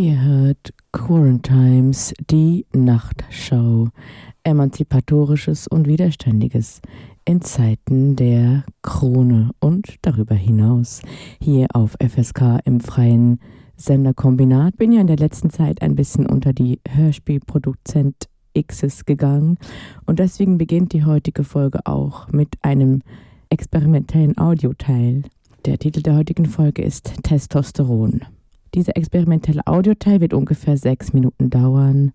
Ihr hört Quarantimes, die Nachtschau. Emanzipatorisches und Widerständiges in Zeiten der Krone und darüber hinaus. Hier auf FSK im freien Senderkombinat bin ja in der letzten Zeit ein bisschen unter die Hörspielproduzent Xs gegangen und deswegen beginnt die heutige Folge auch mit einem experimentellen Audioteil. Der Titel der heutigen Folge ist Testosteron. Dieser experimentelle Audioteil wird ungefähr sechs Minuten dauern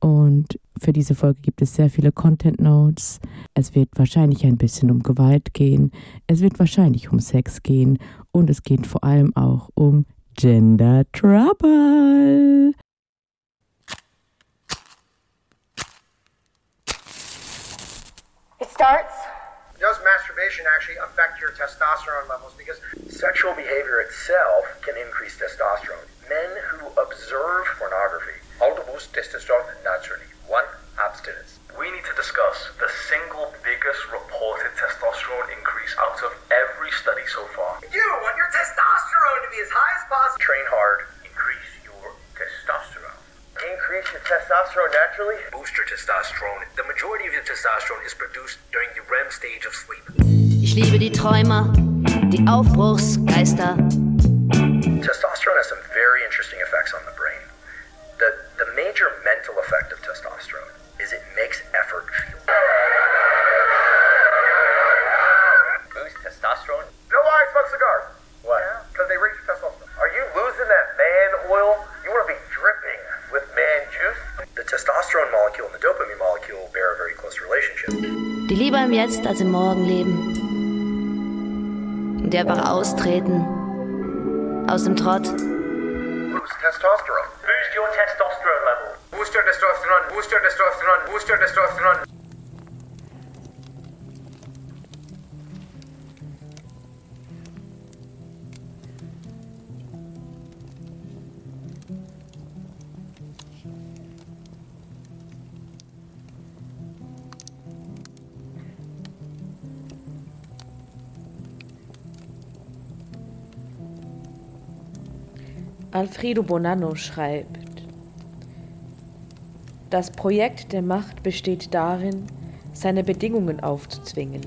und für diese Folge gibt es sehr viele Content Notes. Es wird wahrscheinlich ein bisschen um Gewalt gehen, es wird wahrscheinlich um Sex gehen und es geht vor allem auch um Gender Trouble. It starts Does masturbation actually affect your testosterone levels? Because sexual behavior itself can increase testosterone. Men who observe pornography how to boost testosterone naturally. One, abstinence. We need to discuss the single biggest reported testosterone increase out of every study so far. You want your testosterone to be as high as possible. Train hard. Increase your testosterone. Increase your testosterone naturally. Boost your testosterone. The majority of your testosterone is produced during the REM stage of sleep. Ich liebe die Träumer, die Aufbruchsgeister. Testosterone has some very interesting effects on the brain. The, the major mental effect of testosterone Die lieber im Jetzt als im Morgen leben. Die einfach austreten. Aus dem Trott. Boost testosterone. Boost your testosterone level. Boost your testosterone. Boost your testosterone. Boost your testosterone. Alfredo Bonanno schreibt, das Projekt der Macht besteht darin, seine Bedingungen aufzuzwingen.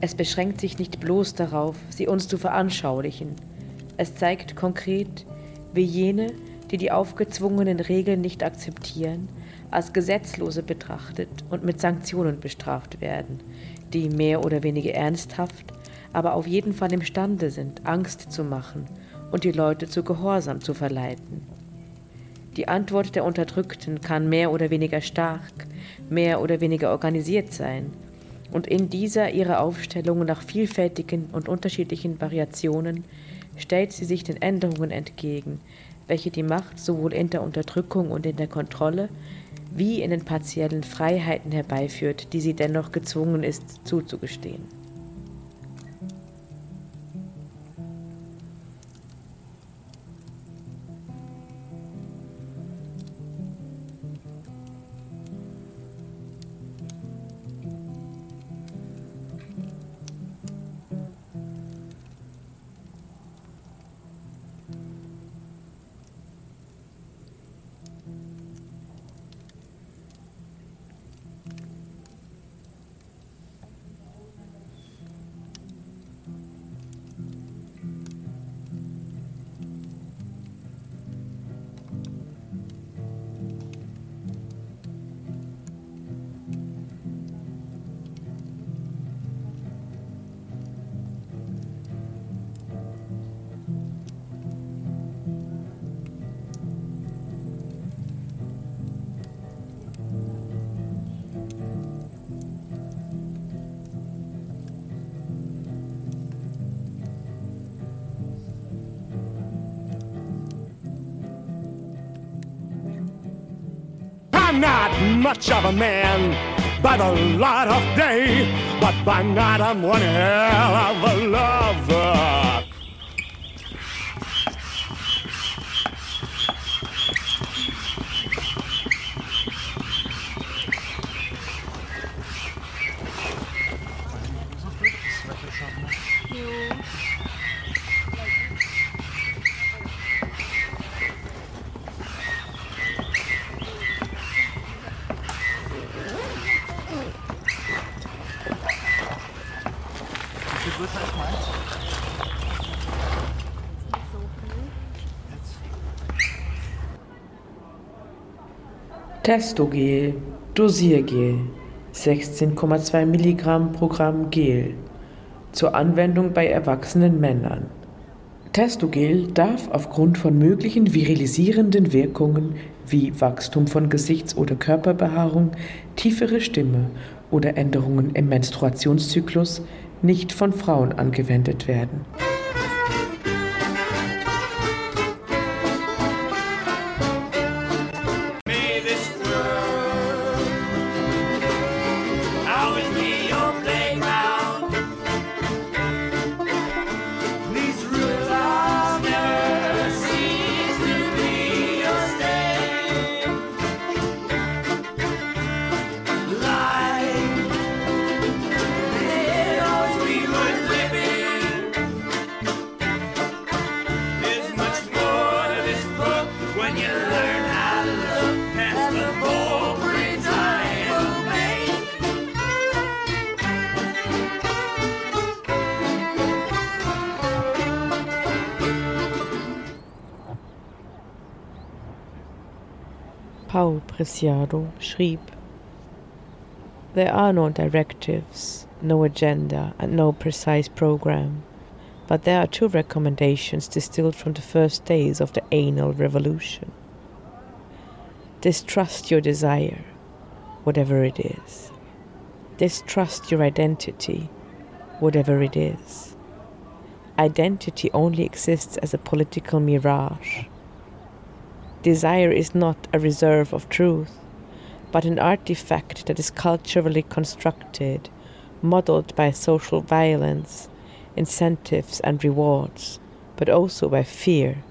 Es beschränkt sich nicht bloß darauf, sie uns zu veranschaulichen. Es zeigt konkret, wie jene, die die aufgezwungenen Regeln nicht akzeptieren, als Gesetzlose betrachtet und mit Sanktionen bestraft werden, die mehr oder weniger ernsthaft, aber auf jeden Fall imstande sind, Angst zu machen und die Leute zu Gehorsam zu verleiten. Die Antwort der Unterdrückten kann mehr oder weniger stark, mehr oder weniger organisiert sein, und in dieser ihrer Aufstellung nach vielfältigen und unterschiedlichen Variationen stellt sie sich den Änderungen entgegen, welche die Macht sowohl in der Unterdrückung und in der Kontrolle wie in den partiellen Freiheiten herbeiführt, die sie dennoch gezwungen ist zuzugestehen. Not much of a man by the light of day, but by night I'm one hell of a lover. Testogel, Dosiergel, 16,2 Milligramm pro Gramm Gel, zur Anwendung bei erwachsenen Männern. Testogel darf aufgrund von möglichen virilisierenden Wirkungen wie Wachstum von Gesichts- oder Körperbehaarung, tiefere Stimme oder Änderungen im Menstruationszyklus nicht von Frauen angewendet werden. Preciado schrieb, There are no directives, no agenda, and no precise program, but there are two recommendations distilled from the first days of the anal revolution. Distrust your desire, whatever it is. Distrust your identity, whatever it is. Identity only exists as a political mirage Desire is not a reserve of truth, but an artifact that is culturally constructed, modeled by social violence, incentives, and rewards, but also by fear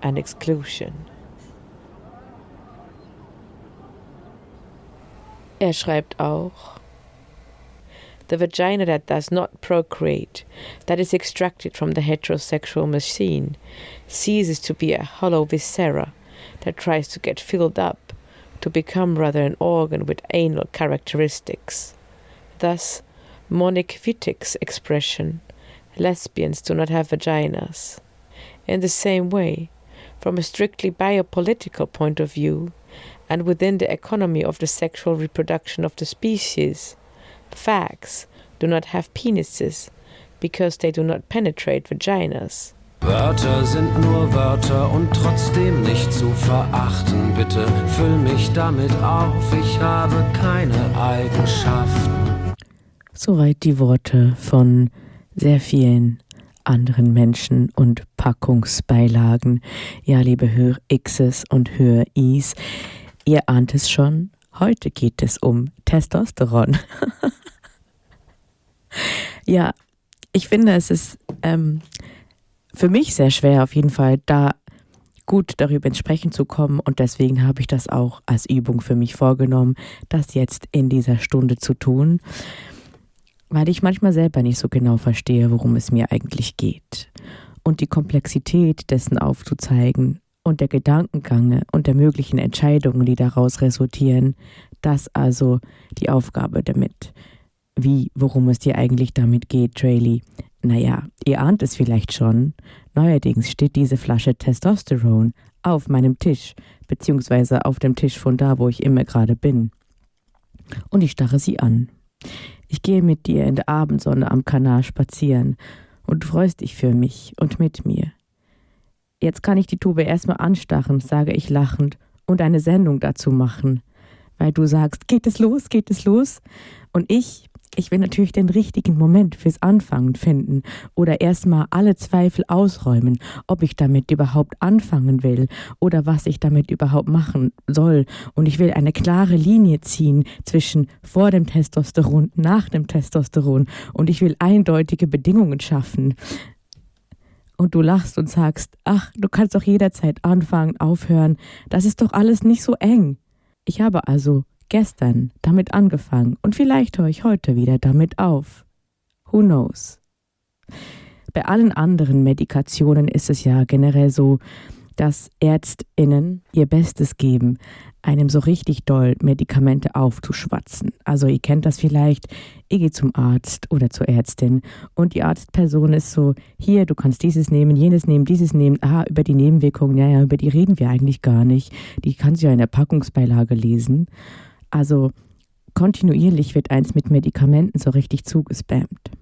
and exclusion. Er schreibt auch, the vagina that does not procreate, that is extracted from the heterosexual machine, ceases to be a hollow viscera that tries to get filled up to become rather an organ with anal characteristics. Thus, Monique Wittig's expression, lesbians do not have vaginas. In the same way, from a strictly biopolitical point of view, and within the economy of the sexual reproduction of the species, fags do not have penises because they do not penetrate vaginas. Wörter sind nur Wörter und trotzdem nicht zu verachten. Bitte füll mich damit auf, ich habe keine Eigenschaften. Soweit die Worte von sehr vielen anderen Menschen und Packungsbeilagen. Ja, liebe Hör-Xs und Hör-Is, ihr ahnt es schon, heute geht es um Testosteron. ja, ich finde, es ist ähm, für mich sehr schwer, auf jeden Fall da gut darüber ins Sprechen zu kommen und deswegen habe ich das auch als Übung für mich vorgenommen, das jetzt in dieser Stunde zu tun, weil ich manchmal selber nicht so genau verstehe, worum es mir eigentlich geht. Und die Komplexität dessen aufzuzeigen und der Gedankengange und der möglichen Entscheidungen, die daraus resultieren, das also die Aufgabe damit. Wie, worum es dir eigentlich damit geht, Traylee, naja, ihr ahnt es vielleicht schon. Neuerdings steht diese Flasche Testosteron auf meinem Tisch, beziehungsweise auf dem Tisch von da, wo ich immer gerade bin. Und ich starre sie an. Ich gehe mit dir in der Abendsonne am Kanal spazieren und du freust dich für mich und mit mir. Jetzt kann ich die Tube erstmal anstarren, sage ich lachend, und eine Sendung dazu machen. Weil du sagst, geht es los, geht es los? Und ich ich will natürlich den richtigen Moment fürs Anfangen finden oder erstmal alle Zweifel ausräumen, ob ich damit überhaupt anfangen will oder was ich damit überhaupt machen soll. Und ich will eine klare Linie ziehen zwischen vor dem Testosteron, nach dem Testosteron. Und ich will eindeutige Bedingungen schaffen. Und du lachst und sagst, ach, du kannst doch jederzeit anfangen, aufhören. Das ist doch alles nicht so eng. Ich habe also gestern damit angefangen und vielleicht höre ich heute wieder damit auf. Who knows? Bei allen anderen Medikationen ist es ja generell so, dass ÄrztInnen ihr Bestes geben, einem so richtig doll Medikamente aufzuschwatzen. Also ihr kennt das vielleicht, ihr geht zum Arzt oder zur Ärztin und die Arztperson ist so, hier, du kannst dieses nehmen, jenes nehmen, dieses nehmen, ah, über die Nebenwirkungen, naja, über die reden wir eigentlich gar nicht. Die kannst du ja in der Packungsbeilage lesen. Also kontinuierlich wird eins mit Medikamenten so richtig zugespammt.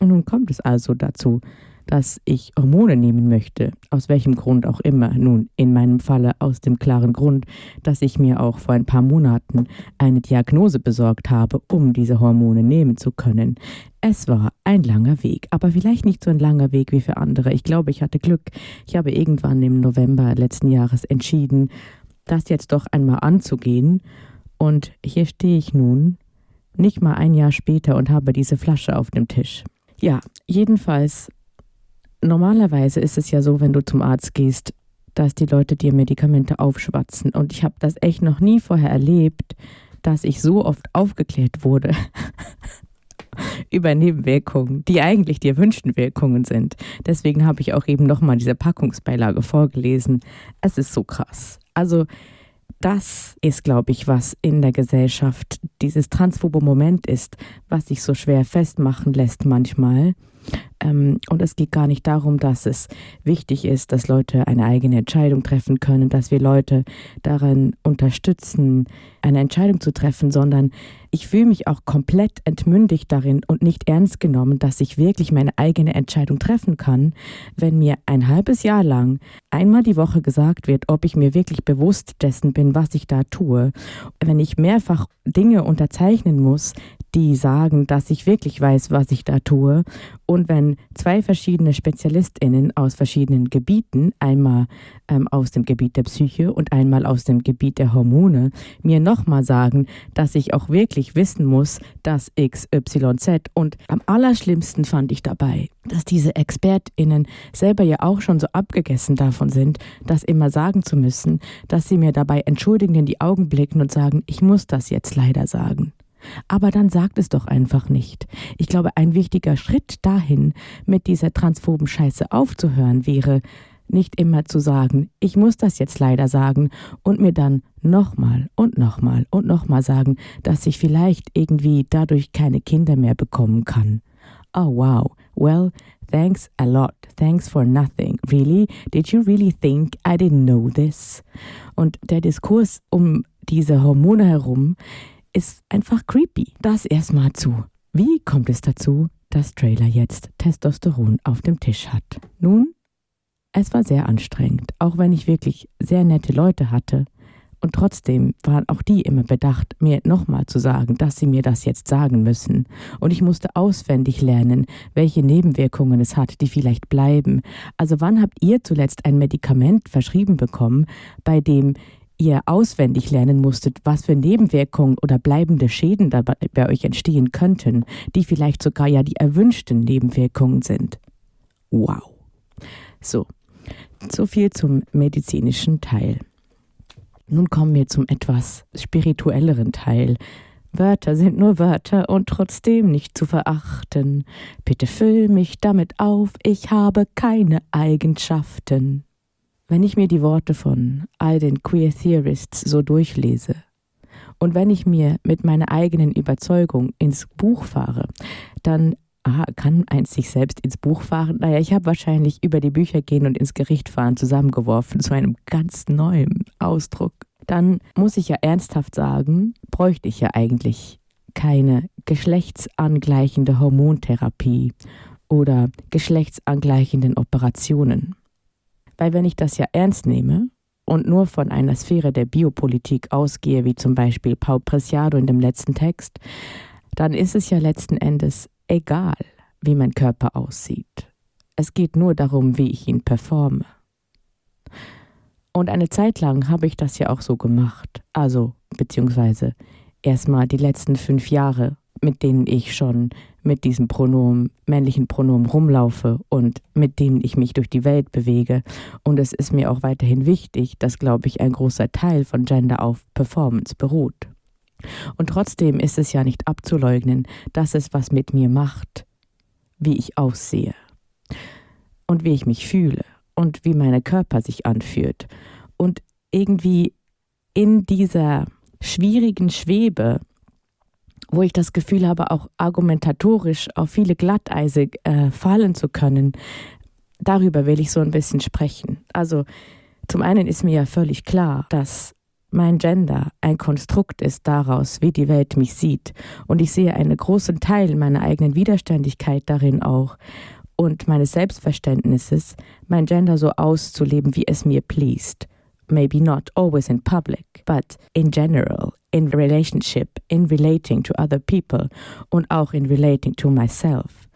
Und nun kommt es also dazu, dass ich Hormone nehmen möchte, aus welchem Grund auch immer. Nun, in meinem Falle aus dem klaren Grund, dass ich mir auch vor ein paar Monaten eine Diagnose besorgt habe, um diese Hormone nehmen zu können. Es war ein langer Weg, aber vielleicht nicht so ein langer Weg wie für andere. Ich glaube, ich hatte Glück. Ich habe irgendwann im November letzten Jahres entschieden, das jetzt doch einmal anzugehen. Und hier stehe ich nun, nicht mal ein Jahr später und habe diese Flasche auf dem Tisch. Ja, jedenfalls normalerweise ist es ja so, wenn du zum Arzt gehst, dass die Leute dir Medikamente aufschwatzen. Und ich habe das echt noch nie vorher erlebt, dass ich so oft aufgeklärt wurde über Nebenwirkungen, die eigentlich die erwünschten Wirkungen sind. Deswegen habe ich auch eben nochmal diese Packungsbeilage vorgelesen. Es ist so krass. Also das ist, glaube ich, was in der Gesellschaft dieses transphobe Moment ist, was sich so schwer festmachen lässt manchmal. Ähm, und es geht gar nicht darum, dass es wichtig ist, dass Leute eine eigene Entscheidung treffen können, dass wir Leute darin unterstützen, eine Entscheidung zu treffen, sondern ich fühle mich auch komplett entmündigt darin und nicht ernst genommen, dass ich wirklich meine eigene Entscheidung treffen kann, wenn mir ein halbes Jahr lang einmal die Woche gesagt wird, ob ich mir wirklich bewusst dessen bin, was ich da tue, wenn ich mehrfach Dinge unterzeichnen muss, die sagen, dass ich wirklich weiß, was ich da tue. Und wenn zwei verschiedene Spezialistinnen aus verschiedenen Gebieten, einmal ähm, aus dem Gebiet der Psyche und einmal aus dem Gebiet der Hormone, mir nochmal sagen, dass ich auch wirklich wissen muss, dass XYZ. Und am allerschlimmsten fand ich dabei, dass diese ExpertInnen selber ja auch schon so abgegessen davon sind, das immer sagen zu müssen, dass sie mir dabei entschuldigend in die Augen blicken und sagen, ich muss das jetzt leider sagen. Aber dann sagt es doch einfach nicht. Ich glaube, ein wichtiger Schritt dahin, mit dieser transphoben Scheiße aufzuhören, wäre, nicht immer zu sagen, ich muss das jetzt leider sagen und mir dann nochmal und nochmal und nochmal sagen, dass ich vielleicht irgendwie dadurch keine Kinder mehr bekommen kann. Oh wow, well, thanks a lot, thanks for nothing. Really? Did you really think I didn't know this? Und der Diskurs um diese Hormone herum ist einfach creepy. Das erstmal zu. Wie kommt es dazu, dass Trailer jetzt Testosteron auf dem Tisch hat? Nun, es war sehr anstrengend, auch wenn ich wirklich sehr nette Leute hatte. Und trotzdem waren auch die immer bedacht, mir nochmal zu sagen, dass sie mir das jetzt sagen müssen. Und ich musste auswendig lernen, welche Nebenwirkungen es hat, die vielleicht bleiben. Also wann habt ihr zuletzt ein Medikament verschrieben bekommen, bei dem ihr auswendig lernen musstet, was für Nebenwirkungen oder bleibende Schäden dabei bei euch entstehen könnten, die vielleicht sogar ja die erwünschten Nebenwirkungen sind. Wow. So, so viel zum medizinischen Teil. Nun kommen wir zum etwas spirituelleren Teil. Wörter sind nur Wörter und trotzdem nicht zu verachten. Bitte füll mich damit auf, ich habe keine Eigenschaften. Wenn ich mir die Worte von all den Queer Theorists so durchlese und wenn ich mir mit meiner eigenen Überzeugung ins Buch fahre, dann ah, kann eins sich selbst ins Buch fahren? Naja, ich habe wahrscheinlich über die Bücher gehen und ins Gericht fahren zusammengeworfen zu einem ganz neuen Ausdruck. Dann muss ich ja ernsthaft sagen, bräuchte ich ja eigentlich keine geschlechtsangleichende Hormontherapie oder geschlechtsangleichenden Operationen. Weil wenn ich das ja ernst nehme und nur von einer Sphäre der Biopolitik ausgehe, wie zum Beispiel Paul Preciado in dem letzten Text, dann ist es ja letzten Endes egal, wie mein Körper aussieht. Es geht nur darum, wie ich ihn performe. Und eine Zeit lang habe ich das ja auch so gemacht. Also, beziehungsweise erstmal die letzten fünf Jahre, mit denen ich schon mit diesem Pronomen, männlichen Pronomen rumlaufe und mit denen ich mich durch die Welt bewege. Und es ist mir auch weiterhin wichtig, dass, glaube ich, ein großer Teil von Gender auf Performance beruht. Und trotzdem ist es ja nicht abzuleugnen, dass es was mit mir macht, wie ich aussehe und wie ich mich fühle und wie mein Körper sich anfühlt. Und irgendwie in dieser schwierigen Schwebe, wo ich das Gefühl habe, auch argumentatorisch auf viele Glatteise äh, fallen zu können, darüber will ich so ein bisschen sprechen. Also zum einen ist mir ja völlig klar, dass mein Gender ein Konstrukt ist daraus, wie die Welt mich sieht. Und ich sehe einen großen Teil meiner eigenen Widerständigkeit darin auch und meines Selbstverständnisses, mein Gender so auszuleben, wie es mir pleased. Maybe not always in public, but in general, in relationship, in relating to other people und auch in relating to myself.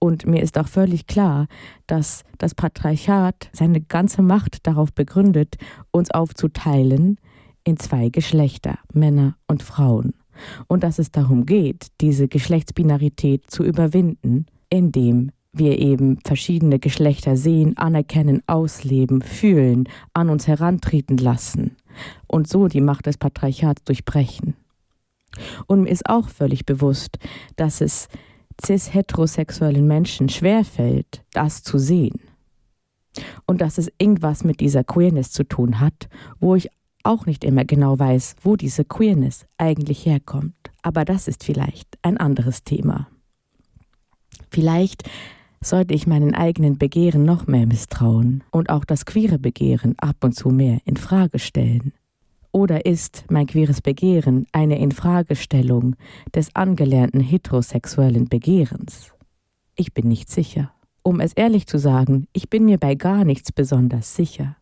Und mir ist auch völlig klar, dass das Patriarchat seine ganze Macht darauf begründet, uns aufzuteilen in zwei Geschlechter, Männer und Frauen. Und dass es darum geht, diese Geschlechtsbinarität zu überwinden, indem wir eben verschiedene Geschlechter sehen, anerkennen, ausleben, fühlen, an uns herantreten lassen und so die Macht des Patriarchats durchbrechen. Und mir ist auch völlig bewusst, dass es cis-heterosexuellen Menschen schwerfällt, das zu sehen. Und dass es irgendwas mit dieser Queerness zu tun hat, wo ich auch nicht immer genau weiß, wo diese Queerness eigentlich herkommt. Aber das ist vielleicht ein anderes Thema. Vielleicht sollte ich meinen eigenen Begehren noch mehr misstrauen und auch das queere Begehren ab und zu mehr in Frage stellen. Oder ist mein queeres Begehren eine Infragestellung des angelernten heterosexuellen Begehrens? Ich bin nicht sicher. Um es ehrlich zu sagen, ich bin mir bei gar nichts besonders sicher.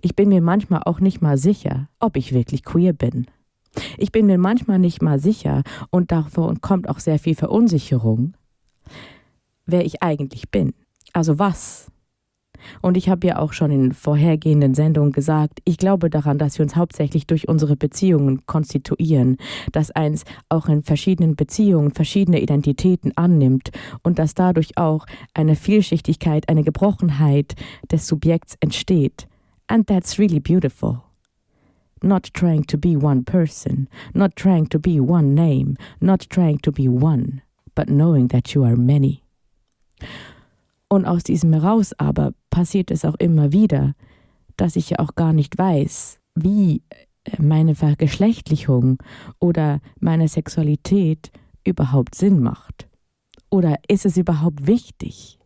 Ich bin mir manchmal auch nicht mal sicher, ob ich wirklich queer bin. Ich bin mir manchmal nicht mal sicher und davon kommt auch sehr viel Verunsicherung, wer ich eigentlich bin. Also was? Und ich habe ja auch schon in vorhergehenden Sendungen gesagt, ich glaube daran, dass wir uns hauptsächlich durch unsere Beziehungen konstituieren, dass eins auch in verschiedenen Beziehungen verschiedene Identitäten annimmt und dass dadurch auch eine Vielschichtigkeit, eine Gebrochenheit des Subjekts entsteht. And that's really beautiful. Not trying to be one person, not trying to be one name, not trying to be one, but knowing that you are many. Und aus diesem heraus aber passiert es auch immer wieder, dass ich ja auch gar nicht weiß, wie meine Vergeschlechtlichung oder meine Sexualität überhaupt Sinn macht. Oder ist es überhaupt wichtig?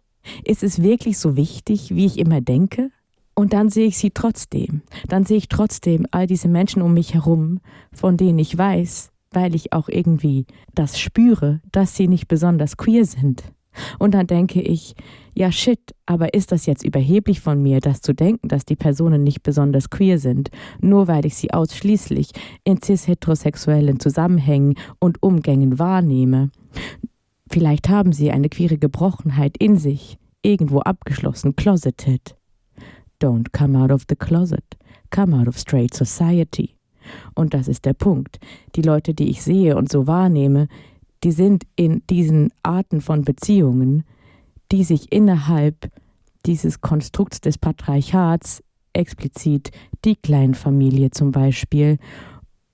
Ist es wirklich so wichtig, wie ich immer denke? Und dann sehe ich sie trotzdem. Dann sehe ich trotzdem all diese Menschen um mich herum, von denen ich weiß, weil ich auch irgendwie das spüre, dass sie nicht besonders queer sind. Und dann denke ich, ja shit, aber ist das jetzt überheblich von mir, das zu denken, dass die Personen nicht besonders queer sind, nur weil ich sie ausschließlich in cis-heterosexuellen Zusammenhängen und Umgängen wahrnehme? Vielleicht haben sie eine queere Gebrochenheit in sich, irgendwo abgeschlossen, closeted. Don't come out of the closet. Come out of straight society. Und das ist der Punkt. Die Leute, die ich sehe und so wahrnehme, die sind in diesen Arten von Beziehungen, die sich innerhalb dieses Konstrukts des Patriarchats, explizit die Kleinfamilie zum Beispiel,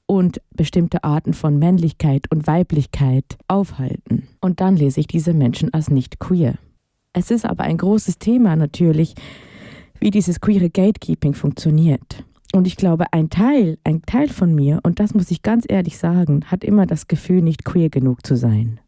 und bestimmte Arten von Männlichkeit und Weiblichkeit aufhalten. Und dann lese ich diese Menschen als nicht queer. Es ist aber ein großes Thema natürlich, wie dieses queere Gatekeeping funktioniert. Und ich glaube, ein Teil, ein Teil von mir, und das muss ich ganz ehrlich sagen, hat immer das Gefühl, nicht queer genug zu sein.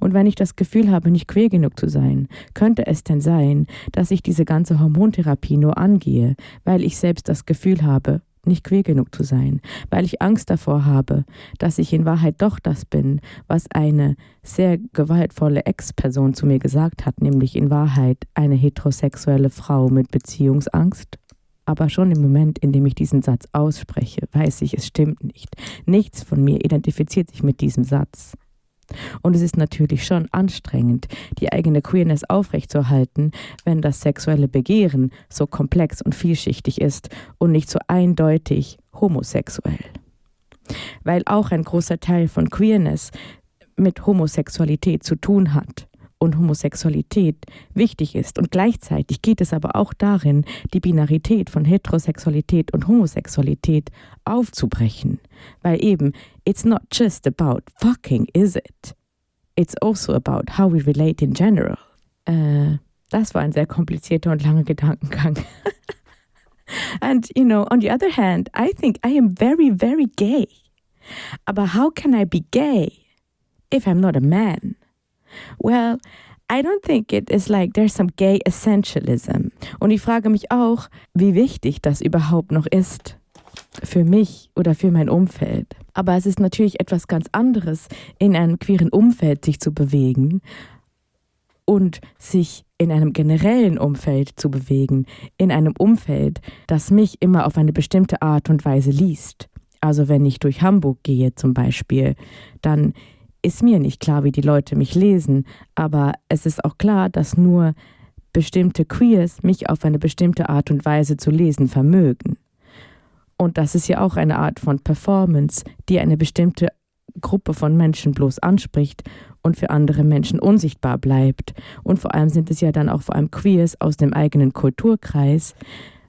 Und wenn ich das Gefühl habe, nicht queer genug zu sein, könnte es denn sein, dass ich diese ganze Hormontherapie nur angehe, weil ich selbst das Gefühl habe, nicht queer genug zu sein, weil ich Angst davor habe, dass ich in Wahrheit doch das bin, was eine sehr gewaltvolle Ex-Person zu mir gesagt hat, nämlich in Wahrheit eine heterosexuelle Frau mit Beziehungsangst? Aber schon im Moment, in dem ich diesen Satz ausspreche, weiß ich, es stimmt nicht. Nichts von mir identifiziert sich mit diesem Satz. Und es ist natürlich schon anstrengend, die eigene Queerness aufrechtzuerhalten, wenn das sexuelle Begehren so komplex und vielschichtig ist und nicht so eindeutig homosexuell. Weil auch ein großer Teil von Queerness mit Homosexualität zu tun hat und Homosexualität wichtig ist. Und gleichzeitig geht es aber auch darin, die Binarität von Heterosexualität und Homosexualität aufzubrechen. Weil eben, it's not just about fucking, is it? It's also about how we relate in general. Äh, Das war ein sehr komplizierter und langer Gedankengang. and, you know, on the other hand, I think I am very, very gay. Aber how can I be gay if I'm not a man? Well, I don't think it is like there's some gay essentialism. Und ich frage mich auch, wie wichtig das überhaupt noch ist. Für mich oder für mein Umfeld. Aber es ist natürlich etwas ganz anderes, in einem queeren Umfeld sich zu bewegen und sich in einem generellen Umfeld zu bewegen, in einem Umfeld, das mich immer auf eine bestimmte Art und Weise liest. Also wenn ich durch Hamburg gehe zum Beispiel, dann ist mir nicht klar, wie die Leute mich lesen, aber es ist auch klar, dass nur bestimmte Queers mich auf eine bestimmte Art und Weise zu lesen vermögen. Und das ist ja auch eine Art von Performance, die eine bestimmte Gruppe von Menschen bloß anspricht und für andere Menschen unsichtbar bleibt. Und vor allem sind es ja dann auch vor allem Queers aus dem eigenen Kulturkreis,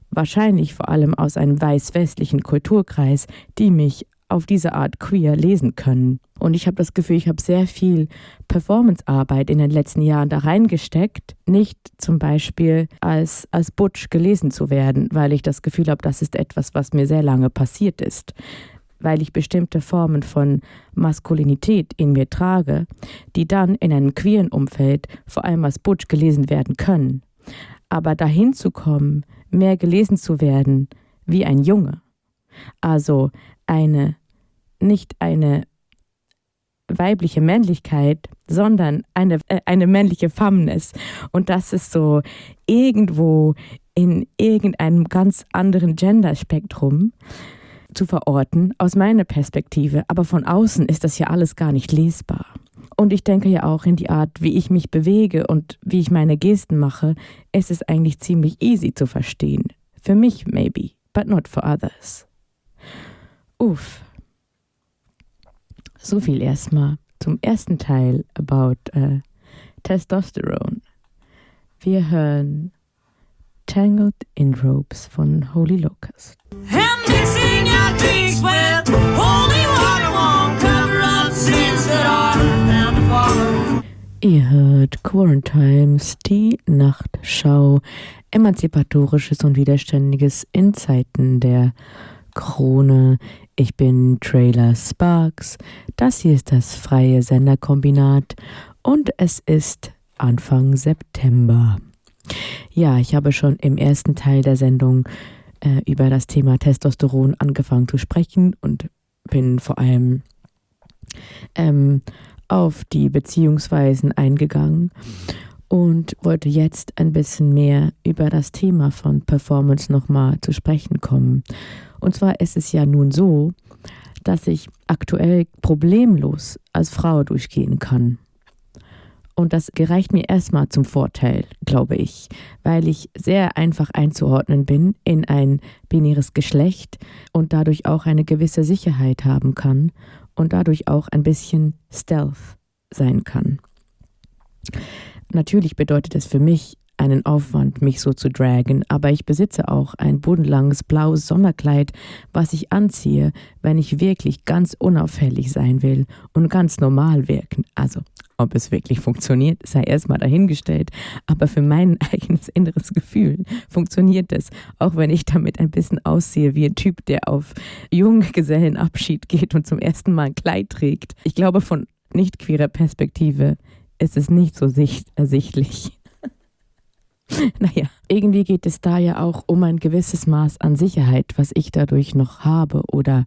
wahrscheinlich vor allem aus einem weiß-westlichen Kulturkreis, die mich auf diese Art queer lesen können. Und ich habe das Gefühl, ich habe sehr viel Performancearbeit in den letzten Jahren da reingesteckt, nicht zum Beispiel als, als Butch gelesen zu werden, weil ich das Gefühl habe, das ist etwas, was mir sehr lange passiert ist, weil ich bestimmte Formen von Maskulinität in mir trage, die dann in einem queeren Umfeld vor allem als Butch gelesen werden können. Aber dahin zu kommen, mehr gelesen zu werden wie ein Junge, also eine, nicht eine weibliche Männlichkeit, sondern eine, äh, eine männliche Feminist. Und das ist so irgendwo in irgendeinem ganz anderen Genderspektrum zu verorten, aus meiner Perspektive. Aber von außen ist das ja alles gar nicht lesbar. Und ich denke ja auch in die Art, wie ich mich bewege und wie ich meine Gesten mache, ist es eigentlich ziemlich easy zu verstehen. Für mich maybe, but not for others. Uff. So viel erstmal zum ersten Teil about äh, Testosterone. Wir hören Tangled in Ropes von Holy Locust. Ihr hört Quarantimes, die Nachtschau, emanzipatorisches und widerständiges in Zeiten der Krone. Ich bin Trailer Sparks. Das hier ist das freie Senderkombinat und es ist Anfang September. Ja, ich habe schon im ersten Teil der Sendung äh, über das Thema Testosteron angefangen zu sprechen und bin vor allem ähm, auf die Beziehungsweisen eingegangen und wollte jetzt ein bisschen mehr über das Thema von Performance nochmal zu sprechen kommen. Und zwar ist es ja nun so, dass ich aktuell problemlos als Frau durchgehen kann. Und das gereicht mir erstmal zum Vorteil, glaube ich, weil ich sehr einfach einzuordnen bin in ein binäres Geschlecht und dadurch auch eine gewisse Sicherheit haben kann und dadurch auch ein bisschen Stealth sein kann. Natürlich bedeutet es für mich einen Aufwand, mich so zu dragen, aber ich besitze auch ein bodenlanges blaues Sommerkleid, was ich anziehe, wenn ich wirklich ganz unauffällig sein will und ganz normal wirken. Also, ob es wirklich funktioniert, sei erstmal dahingestellt, aber für mein eigenes inneres Gefühl funktioniert es, auch wenn ich damit ein bisschen aussehe wie ein Typ, der auf Junggesellenabschied geht und zum ersten Mal ein Kleid trägt. Ich glaube, von nicht queerer Perspektive ist es nicht so sicht ersichtlich. naja, irgendwie geht es da ja auch um ein gewisses Maß an Sicherheit, was ich dadurch noch habe oder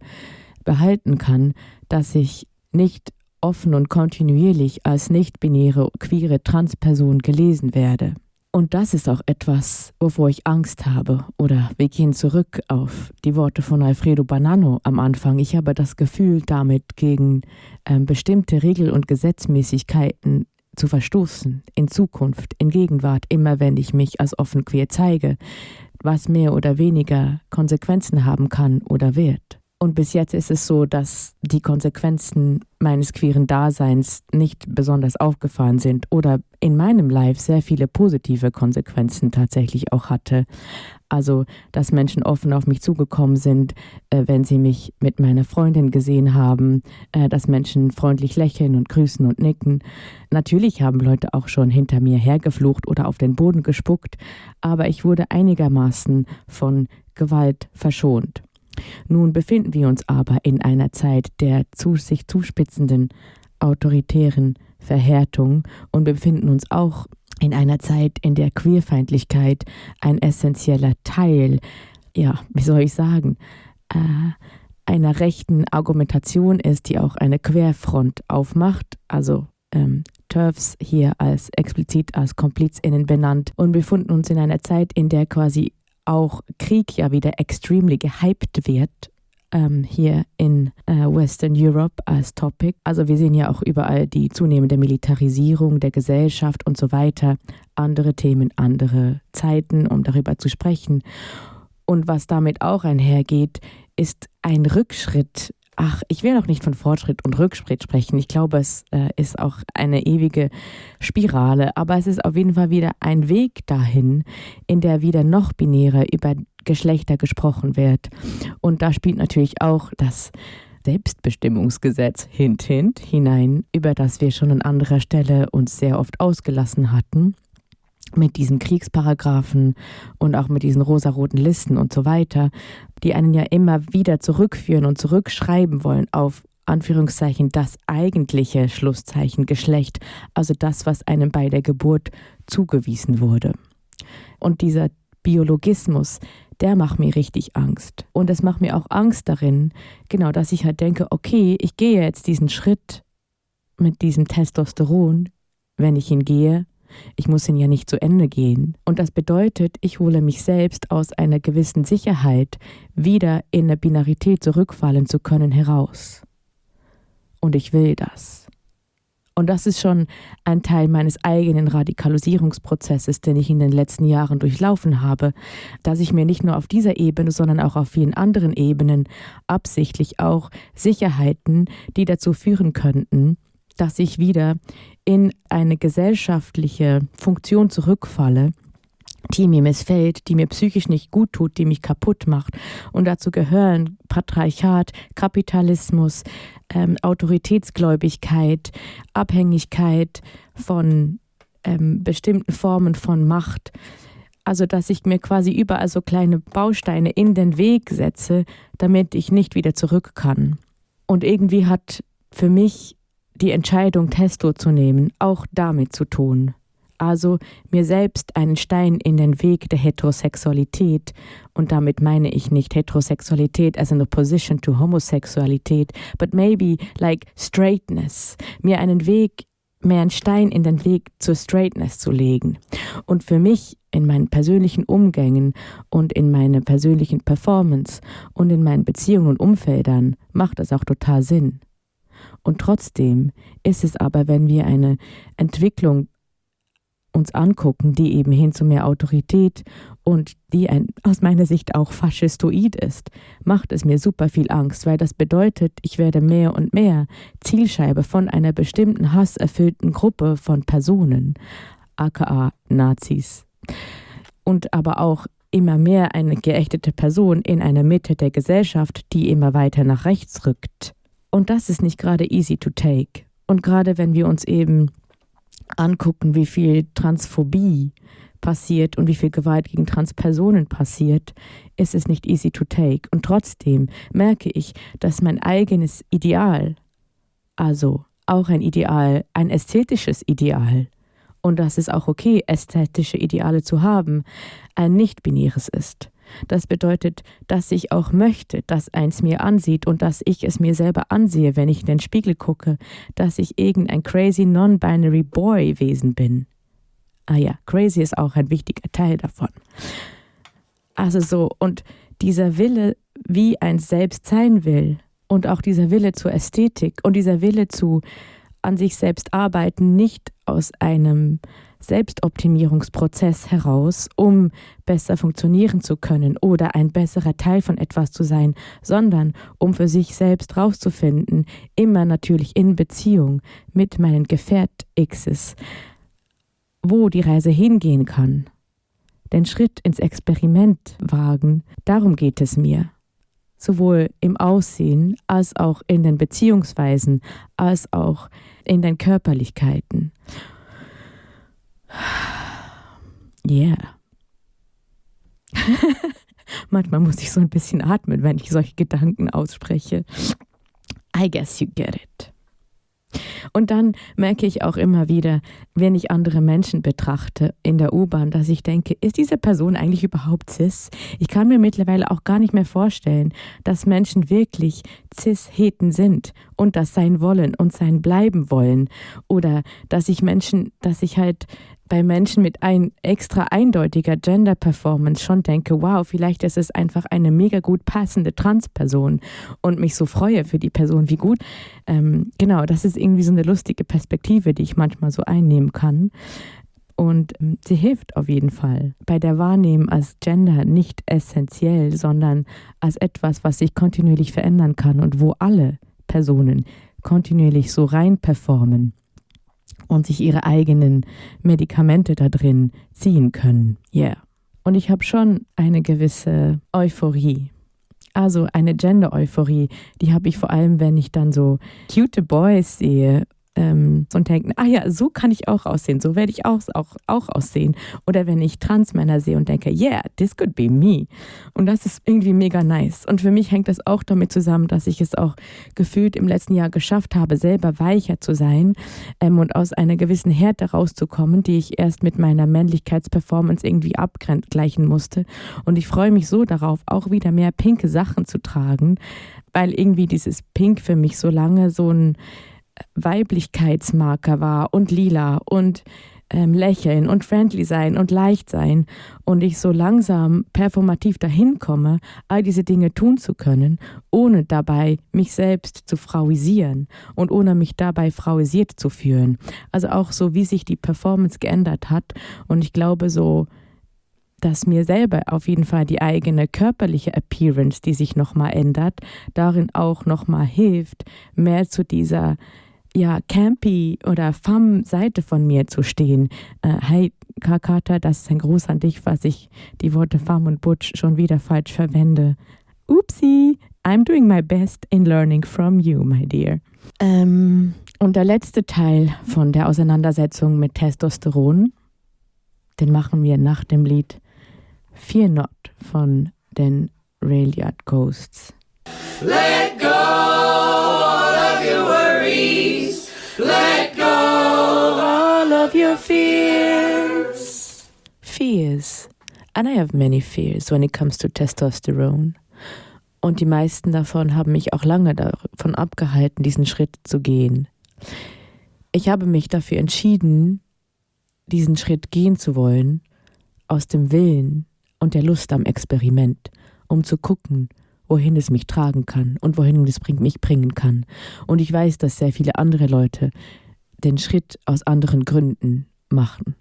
behalten kann, dass ich nicht offen und kontinuierlich als nicht-binäre, queere Transperson gelesen werde. Und das ist auch etwas, wovor ich Angst habe. Oder wir gehen zurück auf die Worte von Alfredo Banano am Anfang. Ich habe das Gefühl, damit gegen ähm, bestimmte Regel- und Gesetzmäßigkeiten zu verstoßen, in Zukunft, in Gegenwart, immer wenn ich mich als offen queer zeige, was mehr oder weniger Konsequenzen haben kann oder wird. Und bis jetzt ist es so, dass die Konsequenzen meines queeren Daseins nicht besonders aufgefahren sind oder in meinem Life sehr viele positive Konsequenzen tatsächlich auch hatte. Also, dass Menschen offen auf mich zugekommen sind, äh, wenn sie mich mit meiner Freundin gesehen haben, äh, dass Menschen freundlich lächeln und grüßen und nicken. Natürlich haben Leute auch schon hinter mir hergeflucht oder auf den Boden gespuckt, aber ich wurde einigermaßen von Gewalt verschont. Nun befinden wir uns aber in einer Zeit der zu sich zuspitzenden autoritären Verhärtung und befinden uns auch in einer Zeit, in der Queerfeindlichkeit ein essentieller Teil, ja, wie soll ich sagen, äh, einer rechten Argumentation ist, die auch eine Querfront aufmacht, also ähm, TERFs hier als explizit als KomplizInnen benannt. Und befinden uns in einer Zeit, in der quasi auch Krieg ja wieder extremely gehypt wird. Ähm, hier in äh, Western Europe als Topic. Also wir sehen ja auch überall die zunehmende Militarisierung der Gesellschaft und so weiter. Andere Themen, andere Zeiten, um darüber zu sprechen. Und was damit auch einhergeht, ist ein Rückschritt ach, ich will noch nicht von Fortschritt und Rückschritt sprechen. Ich glaube, es äh, ist auch eine ewige Spirale, aber es ist auf jeden Fall wieder ein Weg dahin, in der wieder noch binärer über Geschlechter gesprochen wird. Und da spielt natürlich auch das Selbstbestimmungsgesetz hint hint hinein, über das wir schon an anderer Stelle uns sehr oft ausgelassen hatten mit diesen Kriegsparagraphen und auch mit diesen rosaroten Listen und so weiter, die einen ja immer wieder zurückführen und zurückschreiben wollen auf Anführungszeichen das eigentliche Schlusszeichen Geschlecht, also das, was einem bei der Geburt zugewiesen wurde. Und dieser Biologismus, der macht mir richtig Angst. Und es macht mir auch Angst darin, genau, dass ich halt denke, okay, ich gehe jetzt diesen Schritt mit diesem Testosteron, wenn ich ihn gehe, ich muss ihn ja nicht zu Ende gehen. Und das bedeutet, ich hole mich selbst aus einer gewissen Sicherheit, wieder in eine Binarität zurückfallen zu können, heraus. Und ich will das. Und das ist schon ein Teil meines eigenen Radikalisierungsprozesses, den ich in den letzten Jahren durchlaufen habe, dass ich mir nicht nur auf dieser Ebene, sondern auch auf vielen anderen Ebenen absichtlich auch Sicherheiten, die dazu führen könnten, dass ich wieder in eine gesellschaftliche Funktion zurückfalle, die mir missfällt, die mir psychisch nicht gut tut, die mich kaputt macht. Und dazu gehören Patriarchat, Kapitalismus, ähm, Autoritätsgläubigkeit, Abhängigkeit von ähm, bestimmten Formen von Macht. Also, dass ich mir quasi überall so kleine Bausteine in den Weg setze, damit ich nicht wieder zurück kann. Und irgendwie hat für mich die Entscheidung, Testo zu nehmen, auch damit zu tun. Also mir selbst einen Stein in den Weg der Heterosexualität, und damit meine ich nicht Heterosexualität as an opposition to Homosexualität, but maybe like straightness, mir einen Weg, mehr einen Stein in den Weg zur Straightness zu legen. Und für mich in meinen persönlichen Umgängen und in meiner persönlichen Performance und in meinen Beziehungen und Umfeldern macht das auch total Sinn. Und trotzdem ist es aber, wenn wir eine Entwicklung uns angucken, die eben hin zu mehr Autorität und die ein, aus meiner Sicht auch faschistoid ist, macht es mir super viel Angst, weil das bedeutet, ich werde mehr und mehr Zielscheibe von einer bestimmten hasserfüllten Gruppe von Personen, aka Nazis. Und aber auch immer mehr eine geächtete Person in einer Mitte der Gesellschaft, die immer weiter nach rechts rückt. Und das ist nicht gerade easy to take. Und gerade wenn wir uns eben angucken, wie viel Transphobie passiert und wie viel Gewalt gegen Transpersonen passiert, ist es nicht easy to take. Und trotzdem merke ich, dass mein eigenes Ideal, also auch ein Ideal, ein ästhetisches Ideal, und dass es auch okay, ästhetische Ideale zu haben, ein nicht-binäres ist. Das bedeutet, dass ich auch möchte, dass eins mir ansieht und dass ich es mir selber ansehe, wenn ich in den Spiegel gucke, dass ich irgendein crazy non-binary Boy-Wesen bin. Ah ja, crazy ist auch ein wichtiger Teil davon. Also so, und dieser Wille, wie eins selbst sein will, und auch dieser Wille zur Ästhetik und dieser Wille zu an sich selbst arbeiten, nicht aus einem Selbstoptimierungsprozess heraus, um besser funktionieren zu können oder ein besserer Teil von etwas zu sein, sondern um für sich selbst rauszufinden, immer natürlich in Beziehung mit meinen Gefährt-Xs, wo die Reise hingehen kann. Den Schritt ins Experiment wagen, darum geht es mir sowohl im Aussehen als auch in den Beziehungsweisen, als auch in den Körperlichkeiten. Yeah. Manchmal muss ich so ein bisschen atmen, wenn ich solche Gedanken ausspreche. I guess you get it. Und dann merke ich auch immer wieder, wenn ich andere Menschen betrachte in der U-Bahn, dass ich denke, ist diese Person eigentlich überhaupt cis? Ich kann mir mittlerweile auch gar nicht mehr vorstellen, dass Menschen wirklich cis-heten sind und das sein wollen und sein bleiben wollen. Oder dass ich Menschen, dass ich halt bei Menschen mit ein extra eindeutiger Gender Performance schon denke, wow, vielleicht ist es einfach eine mega gut passende Transperson und mich so freue für die Person, wie gut. Ähm, genau, das ist irgendwie so eine lustige Perspektive, die ich manchmal so einnehmen kann. Und ähm, sie hilft auf jeden Fall bei der Wahrnehmung als Gender nicht essentiell, sondern als etwas, was sich kontinuierlich verändern kann und wo alle Personen kontinuierlich so rein performen und sich ihre eigenen Medikamente da drin ziehen können. Yeah. Und ich habe schon eine gewisse Euphorie. Also eine Gender-Euphorie, die habe ich vor allem, wenn ich dann so cute Boys sehe ähm, und denken, ah ja, so kann ich auch aussehen, so werde ich auch, auch, auch aussehen. Oder wenn ich Transmänner sehe und denke, yeah, this could be me. Und das ist irgendwie mega nice. Und für mich hängt das auch damit zusammen, dass ich es auch gefühlt im letzten Jahr geschafft habe, selber weicher zu sein ähm, und aus einer gewissen Härte rauszukommen, die ich erst mit meiner Männlichkeitsperformance irgendwie abgleichen musste. Und ich freue mich so darauf, auch wieder mehr pinke Sachen zu tragen, weil irgendwie dieses Pink für mich so lange so ein Weiblichkeitsmarker war und lila und ähm, lächeln und friendly sein und leicht sein und ich so langsam performativ dahin komme, all diese Dinge tun zu können, ohne dabei mich selbst zu frauisieren und ohne mich dabei frauisiert zu fühlen. Also auch so, wie sich die Performance geändert hat und ich glaube so, dass mir selber auf jeden Fall die eigene körperliche Appearance, die sich nochmal ändert, darin auch nochmal hilft, mehr zu dieser ja, campy oder femme-Seite von mir zu stehen. Äh, hey, Kakata, das ist ein Gruß an dich, was ich die Worte femme und butch schon wieder falsch verwende. Upsi, I'm doing my best in learning from you, my dear. Ähm, und der letzte Teil von der Auseinandersetzung mit Testosteron, den machen wir nach dem Lied Fear Not von den Railyard Ghosts. Let go Let go all of your fears. Fears. And I have many fears when it comes to testosterone. Und die meisten davon haben mich auch lange davon abgehalten, diesen Schritt zu gehen. Ich habe mich dafür entschieden, diesen Schritt gehen zu wollen, aus dem Willen und der Lust am Experiment, um zu gucken, wohin es mich tragen kann und wohin es mich bringen kann. Und ich weiß, dass sehr viele andere Leute den Schritt aus anderen Gründen machen.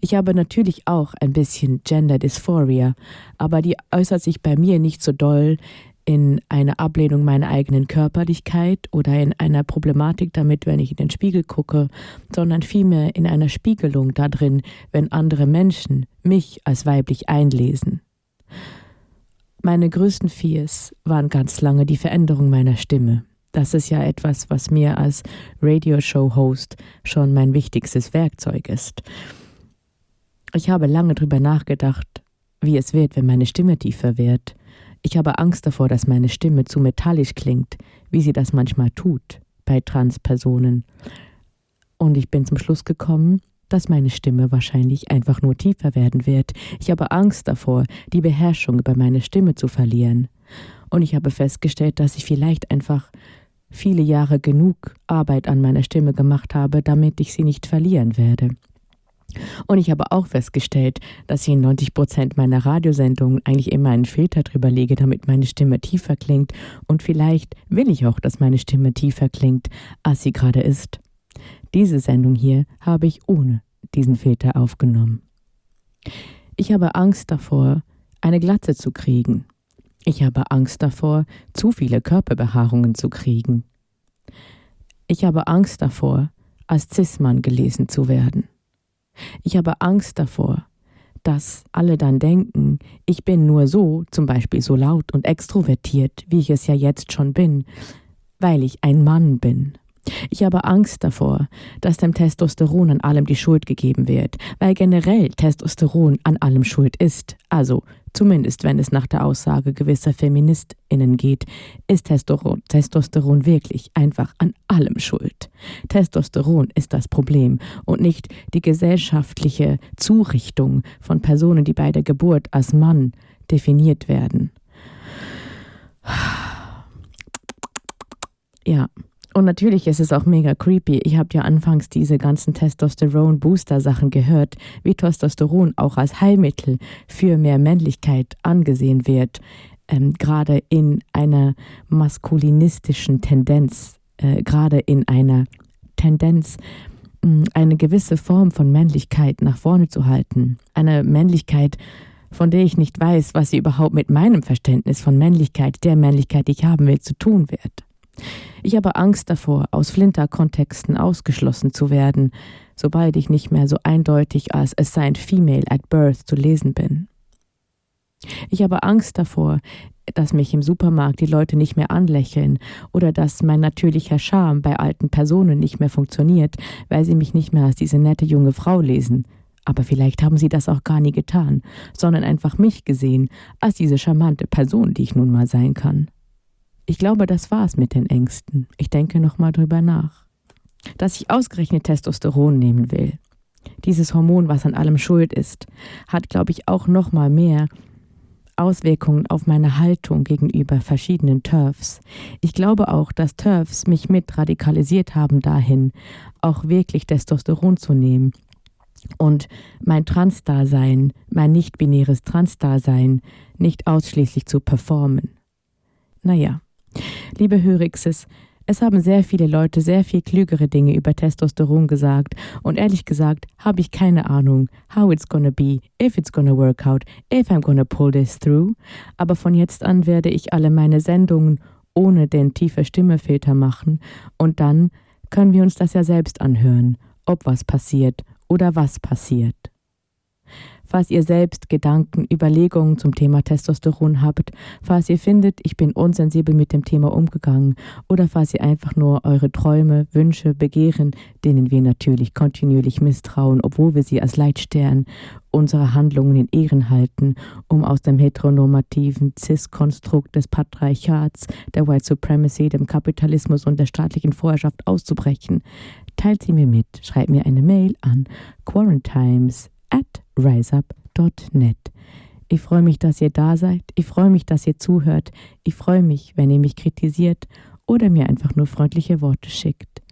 Ich habe natürlich auch ein bisschen Gender Dysphoria, aber die äußert sich bei mir nicht so doll in einer Ablehnung meiner eigenen Körperlichkeit oder in einer Problematik damit, wenn ich in den Spiegel gucke, sondern vielmehr in einer Spiegelung darin, wenn andere Menschen mich als weiblich einlesen. Meine größten Fears waren ganz lange die Veränderung meiner Stimme. Das ist ja etwas, was mir als Radioshow-Host schon mein wichtigstes Werkzeug ist. Ich habe lange darüber nachgedacht, wie es wird, wenn meine Stimme tiefer wird. Ich habe Angst davor, dass meine Stimme zu metallisch klingt, wie sie das manchmal tut bei Transpersonen. Und ich bin zum Schluss gekommen, dass meine Stimme wahrscheinlich einfach nur tiefer werden wird. Ich habe Angst davor, die Beherrschung über meine Stimme zu verlieren. Und ich habe festgestellt, dass ich vielleicht einfach viele Jahre genug Arbeit an meiner Stimme gemacht habe, damit ich sie nicht verlieren werde. Und ich habe auch festgestellt, dass ich in 90 Prozent meiner Radiosendungen eigentlich immer einen Filter drüber lege, damit meine Stimme tiefer klingt. Und vielleicht will ich auch, dass meine Stimme tiefer klingt, als sie gerade ist. Diese Sendung hier habe ich ohne diesen Filter aufgenommen. Ich habe Angst davor, eine Glatze zu kriegen. Ich habe Angst davor, zu viele Körperbehaarungen zu kriegen. Ich habe Angst davor, als Cis-Mann gelesen zu werden. Ich habe Angst davor, dass alle dann denken, ich bin nur so, zum Beispiel so laut und extrovertiert, wie ich es ja jetzt schon bin, weil ich ein Mann bin. Ich habe Angst davor, dass dem Testosteron an allem die Schuld gegeben wird, weil generell Testosteron an allem schuld ist. Also Zumindest wenn es nach der Aussage gewisser Feministinnen geht, ist Testosteron, Testosteron wirklich einfach an allem schuld. Testosteron ist das Problem und nicht die gesellschaftliche Zurichtung von Personen, die bei der Geburt als Mann definiert werden. Ja, und natürlich ist es auch mega creepy. Ich habe ja anfangs diese ganzen Testosteron-Booster-Sachen gehört, wie Testosteron auch als Heilmittel für mehr Männlichkeit angesehen wird, ähm, gerade in einer maskulinistischen Tendenz, äh, gerade in einer Tendenz, mh, eine gewisse Form von Männlichkeit nach vorne zu halten. Eine Männlichkeit, von der ich nicht weiß, was sie überhaupt mit meinem Verständnis von Männlichkeit, der Männlichkeit, die ich haben will, zu tun wird. Ich habe Angst davor, aus Flinter-Kontexten ausgeschlossen zu werden, sobald ich nicht mehr so eindeutig als assigned female at birth zu lesen bin. Ich habe Angst davor, dass mich im Supermarkt die Leute nicht mehr anlächeln oder dass mein natürlicher Charme bei alten Personen nicht mehr funktioniert, weil sie mich nicht mehr als diese nette junge Frau lesen. Aber vielleicht haben sie das auch gar nie getan, sondern einfach mich gesehen als diese charmante Person, die ich nun mal sein kann. Ich glaube, das war's mit den Ängsten. Ich denke nochmal drüber nach. Dass ich ausgerechnet Testosteron nehmen will, dieses Hormon, was an allem schuld ist, hat, glaube ich, auch nochmal mehr Auswirkungen auf meine Haltung gegenüber verschiedenen TERFs. Ich glaube auch, dass TERFs mich mit radikalisiert haben dahin, auch wirklich Testosteron zu nehmen und mein Transdasein, mein nicht-binäres Transdasein nicht ausschließlich zu performen. Naja, Liebe Hörixes, es haben sehr viele Leute sehr viel klügere Dinge über Testosteron gesagt und ehrlich gesagt habe ich keine Ahnung, how it's gonna be, if it's gonna work out, if I'm gonna pull this through. Aber von jetzt an werde ich alle meine Sendungen ohne den tiefe Stimmefilter machen und dann können wir uns das ja selbst anhören, ob was passiert oder was passiert. Falls ihr selbst Gedanken, Überlegungen zum Thema Testosteron habt, falls ihr findet, ich bin unsensibel mit dem Thema umgegangen oder falls ihr einfach nur eure Träume, Wünsche, Begehren, denen wir natürlich kontinuierlich misstrauen, obwohl wir sie als Leitstern unserer Handlungen in Ehren halten, um aus dem heteronormativen Cis-Konstrukt des Patriarchats, der White Supremacy, dem Kapitalismus und der staatlichen Vorherrschaft auszubrechen. Teilt sie mir mit, schreibt mir eine Mail an quarantimes at riseup.net. Ich freue mich, dass ihr da seid. Ich freue mich, dass ihr zuhört. Ich freue mich, wenn ihr mich kritisiert oder mir einfach nur freundliche Worte schickt.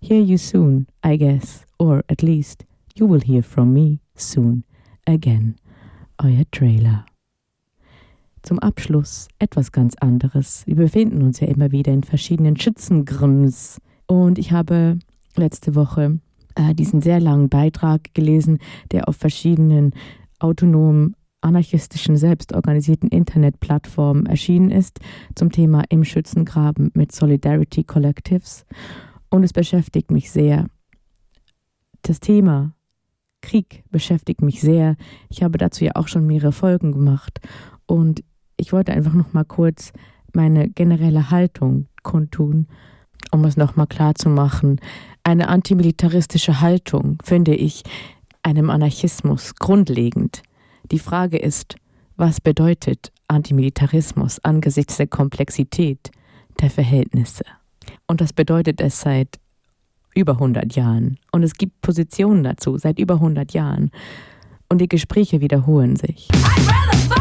Hear you soon, I guess, or at least you will hear from me soon again. Euer Trailer. Zum Abschluss etwas ganz anderes. Wir befinden uns ja immer wieder in verschiedenen Schützengrimms. Und ich habe letzte Woche äh, diesen sehr langen Beitrag gelesen, der auf verschiedenen autonomen anarchistischen, selbstorganisierten Internetplattformen erschienen ist zum Thema im Schützengraben mit Solidarity Collectives. Und es beschäftigt mich sehr. Das Thema Krieg beschäftigt mich sehr. Ich habe dazu ja auch schon mehrere Folgen gemacht. Und ich wollte einfach noch mal kurz meine generelle Haltung kundtun, um es noch mal klar zu machen. Eine antimilitaristische Haltung finde ich einem Anarchismus grundlegend. Die Frage ist, was bedeutet Antimilitarismus angesichts der Komplexität der Verhältnisse? Und das bedeutet es seit über 100 Jahren. Und es gibt Positionen dazu seit über 100 Jahren. Und die Gespräche wiederholen sich. I'd